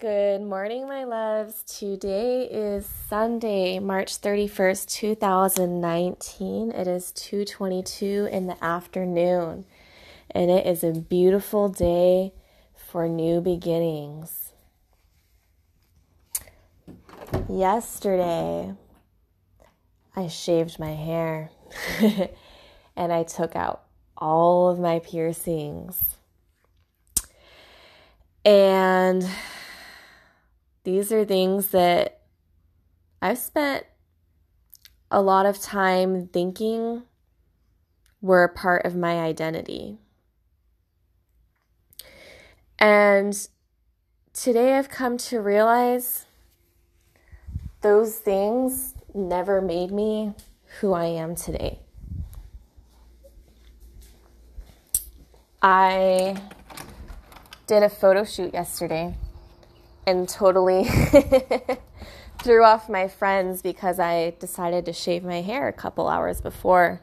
Good morning, my loves. Today is Sunday, March 31st, 2019. It is 2:22 in the afternoon, and it is a beautiful day for new beginnings. Yesterday, I shaved my hair and I took out all of my piercings. And these are things that I've spent a lot of time thinking were part of my identity. And today I've come to realize those things never made me who I am today. I did a photo shoot yesterday and totally threw off my friends because I decided to shave my hair a couple hours before.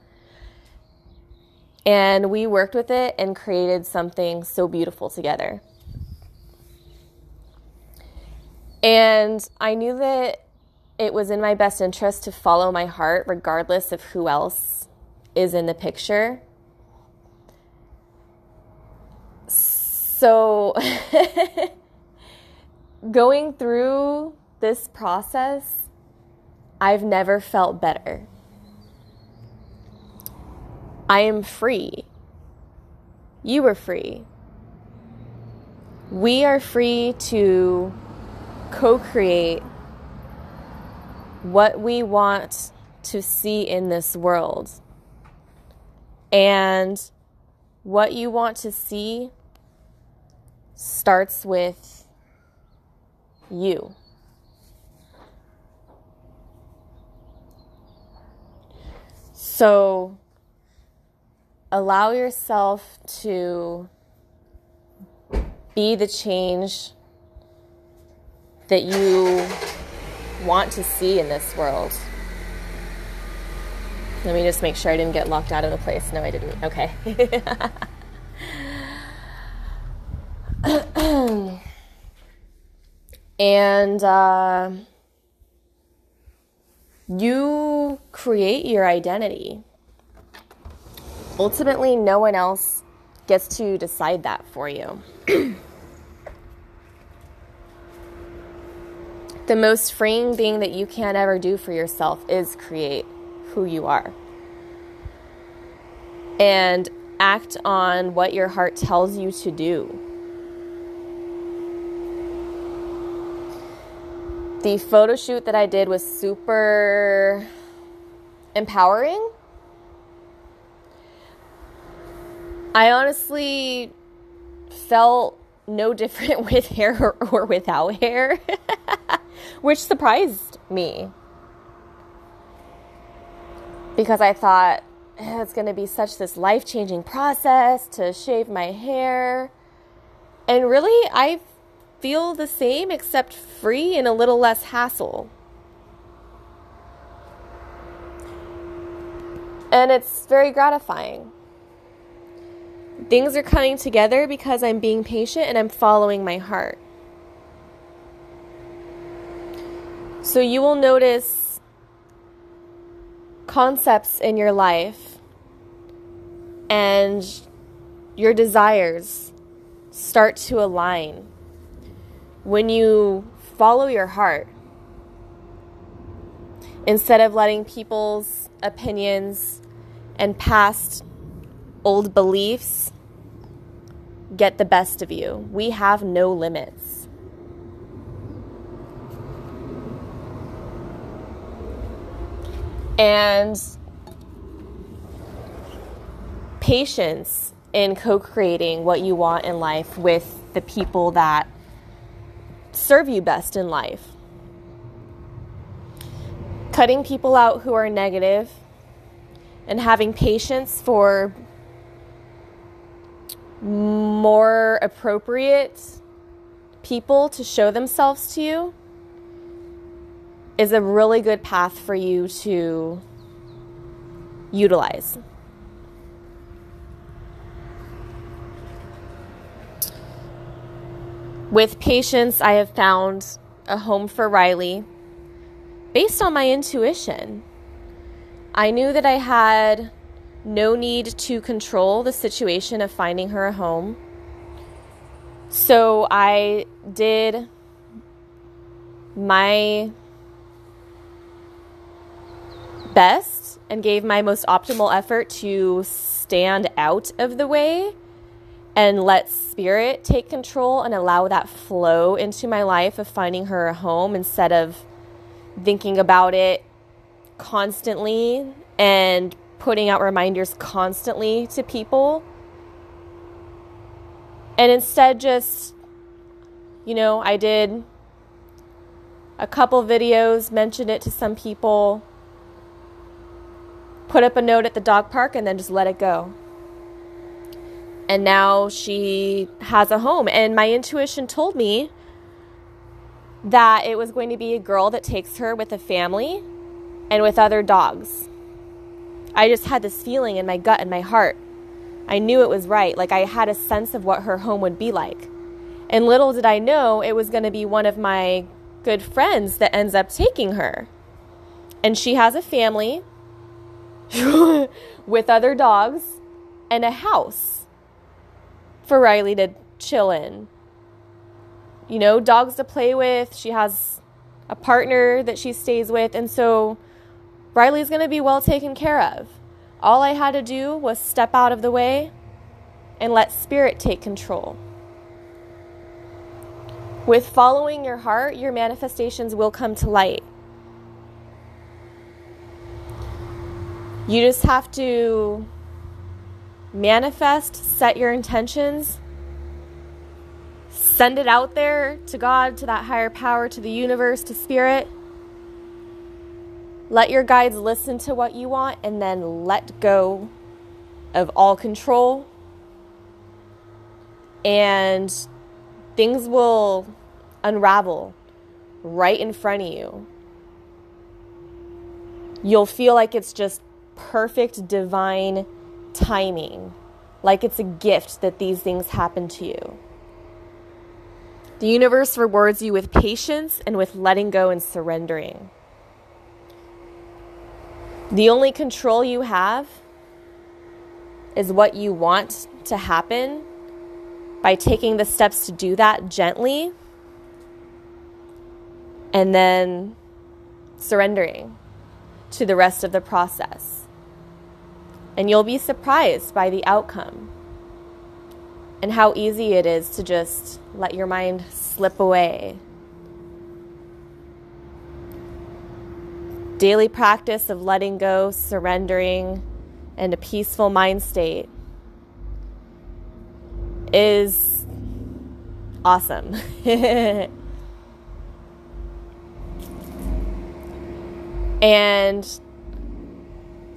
And we worked with it and created something so beautiful together. And I knew that it was in my best interest to follow my heart regardless of who else is in the picture. So going through this process, I've never felt better. I am free. You are free. We are free to co create what we want to see in this world. And what you want to see starts with you. So allow yourself to be the change that you want to see in this world. Let me just make sure I didn't get locked out of the place. No, I didn't. Okay. and uh, you create your identity. Ultimately, no one else gets to decide that for you. the most freeing thing that you can ever do for yourself is create who you are and act on what your heart tells you to do. The photo shoot that I did was super empowering. I honestly felt no different with hair or, without hair, which surprised me. Because I thought eh, it's going to be such this life-changing process to shave my hair. And really, I feel the same except free and a little less hassle. And it's very gratifying. Things are coming together because I'm being patient and I'm following my heart. So you will notice concepts in your life and your desires start to align when you follow your heart instead of letting people's opinions and past old beliefs get the best of you. We have no limits. And patience in co creating what you want in life with the people that serve you best in life. Cutting people out who are negative and having patience for more appropriate people to show themselves to you is a really good path for you to utilize. With patience, I have found a home for Riley based on my intuition. I knew that I had no need to control the situation of finding her a home. So I did my best and gave my most optimal effort to stand out of the way and let spirit take control and allow that flow into my life of finding her a home instead of thinking about it constantly and putting out reminders constantly to people. And instead, just, you know, I did a couple videos, mentioned it to some people, put up a note at the dog park, and then just let it go. And now she has a home. And my intuition told me that it was going to be a girl that takes her with a family and with other dogs. I just had this feeling in my gut and my heart. I knew it was right. Like I had a sense of what her home would be like. And little did I know it was going to be one of my good friends that ends up taking her. And she has a family with other dogs and a house for Riley to chill in you know, dogs to play with. She has a partner that she stays with. And so Riley's going to be well taken care of. All I had to do was step out of the way and let spirit take control. With following your heart, your manifestations will come to light. You just have to manifest, set your intentions, send it out there to God, to that higher power, to the universe, to spirit. Let your guides listen to what you want and then let go of all control. And things will unravel right in front of you. You'll feel like it's just perfect divine timing, like it's a gift that these things happen to you. The universe rewards you with patience and with letting go and surrendering. The only control you have is what you want to happen by taking the steps to do that gently and then surrendering to the rest of the process. And you'll be surprised by the outcome and how easy it is to just let your mind slip away. Daily practice of letting go, surrendering, and a peaceful mind state is awesome. and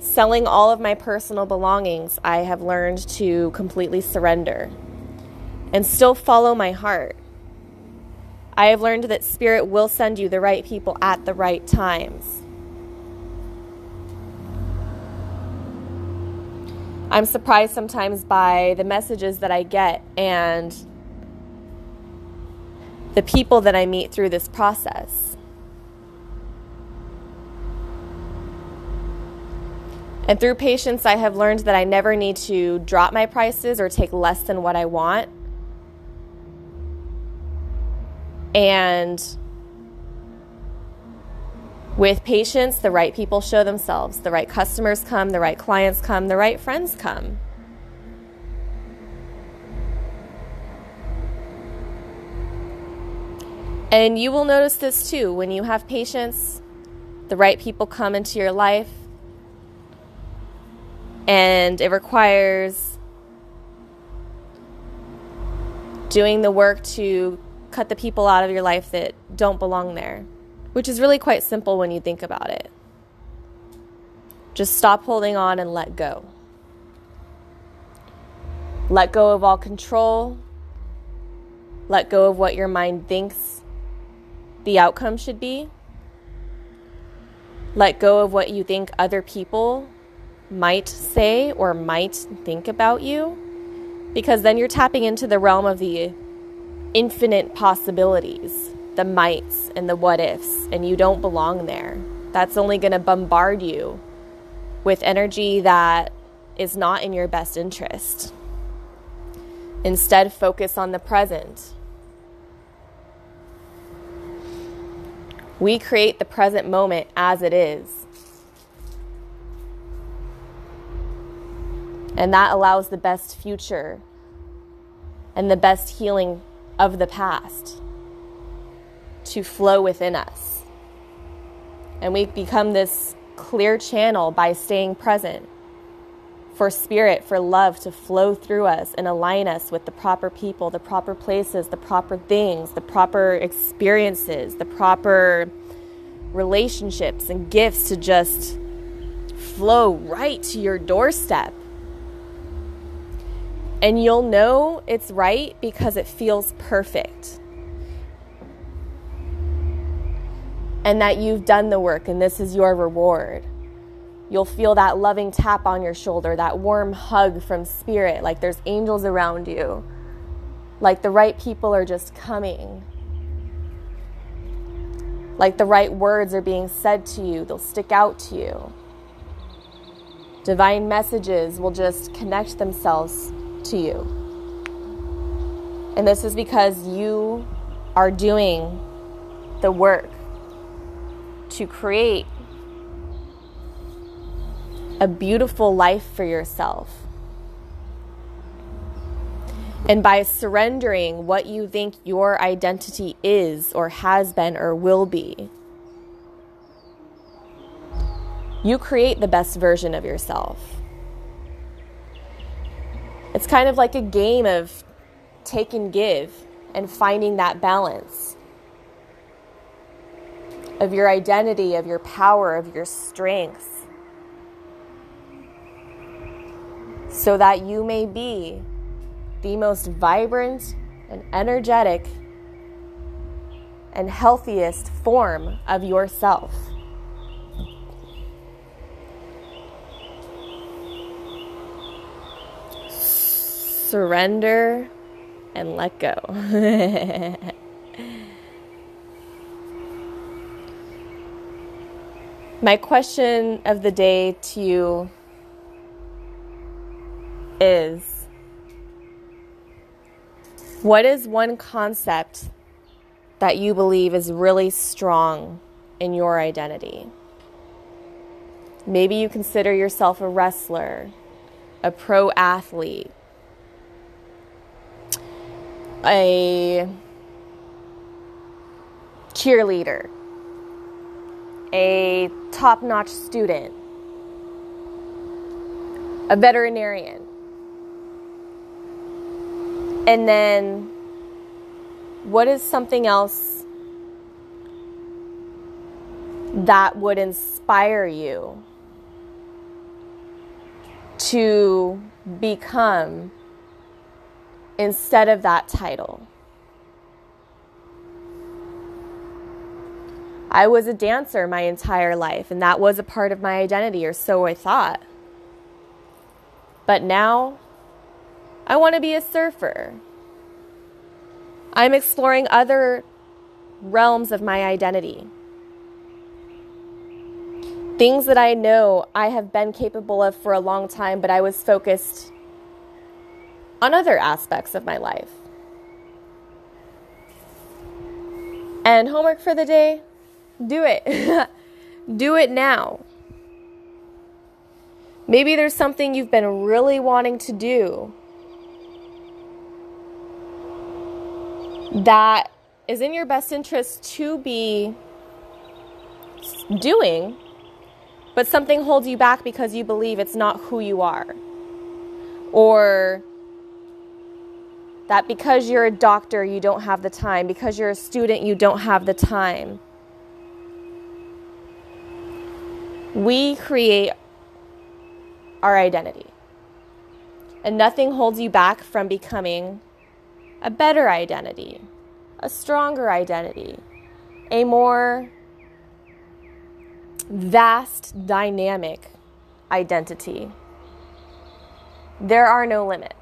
selling all of my personal belongings, I have learned to completely surrender and still follow my heart. I have learned that Spirit will send you the right people at the right times. I'm surprised sometimes by the messages that I get and the people that I meet through this process. And through patience, I have learned that I never need to drop my prices or take less than what I want. And with patience, the right people show themselves. The right customers come, the right clients come, the right friends come. And you will notice this too. When you have patience, the right people come into your life, and it requires doing the work to cut the people out of your life that don't belong there, which is really quite simple when you think about it. Just stop holding on and let go. Let go of all control. Let go of what your mind thinks the outcome should be. Let go of what you think other people might say or might think about you, because then you're tapping into the realm of the infinite possibilities, the mights and the what ifs, and you don't belong there. That's only going to bombard you with energy that is not in your best interest. Instead, focus on the present. We create the present moment as it is. And that allows the best future and the best healing of the past to flow within us. And we become this clear channel by staying present for spirit, for love to flow through us and align us with the proper people, the proper places, the proper things, the proper experiences, the proper relationships and gifts to just flow right to your doorstep. And you'll know it's right because it feels perfect. And that you've done the work and this is your reward. You'll feel that loving tap on your shoulder, that warm hug from spirit, like there's angels around you, like the right people are just coming, like the right words are being said to you, they'll stick out to you. Divine messages will just connect themselves to you. And this is because you are doing the work to create a beautiful life for yourself. And by surrendering what you think your identity is, or has been, or will be, you create the best version of yourself. It's kind of like a game of take and give and finding that balance of your identity, of your power, of your strengths. so that you may be the most vibrant and energetic and healthiest form of yourself. Surrender and let go. My question of the day to you is what is one concept that you believe is really strong in your identity? Maybe you consider yourself a wrestler, a pro athlete, a cheerleader, a top notch student, a veterinarian. And then, what is something else that would inspire you to become instead of that title? I was a dancer my entire life, and that was a part of my identity, or so I thought. But now I want to be a surfer. I'm exploring other realms of my identity. Things that I know I have been capable of for a long time, but I was focused on other aspects of my life. And homework for the day do it. do it now. Maybe there's something you've been really wanting to do that is in your best interest to be doing, but something holds you back because you believe it's not who you are. Or that because you're a doctor, you don't have the time, because you're a student, you don't have the time. We create our identity. And nothing holds you back from becoming a better identity, a stronger identity, a more vast, dynamic identity. There are no limits.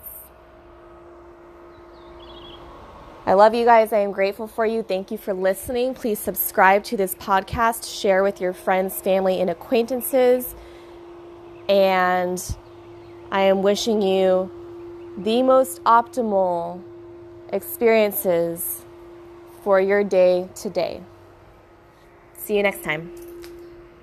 I love you guys. I am grateful for you. Thank you for listening. Please subscribe to this podcast, share with your friends, family, and acquaintances. And I am wishing you the most optimal experiences for your day today. See you next time.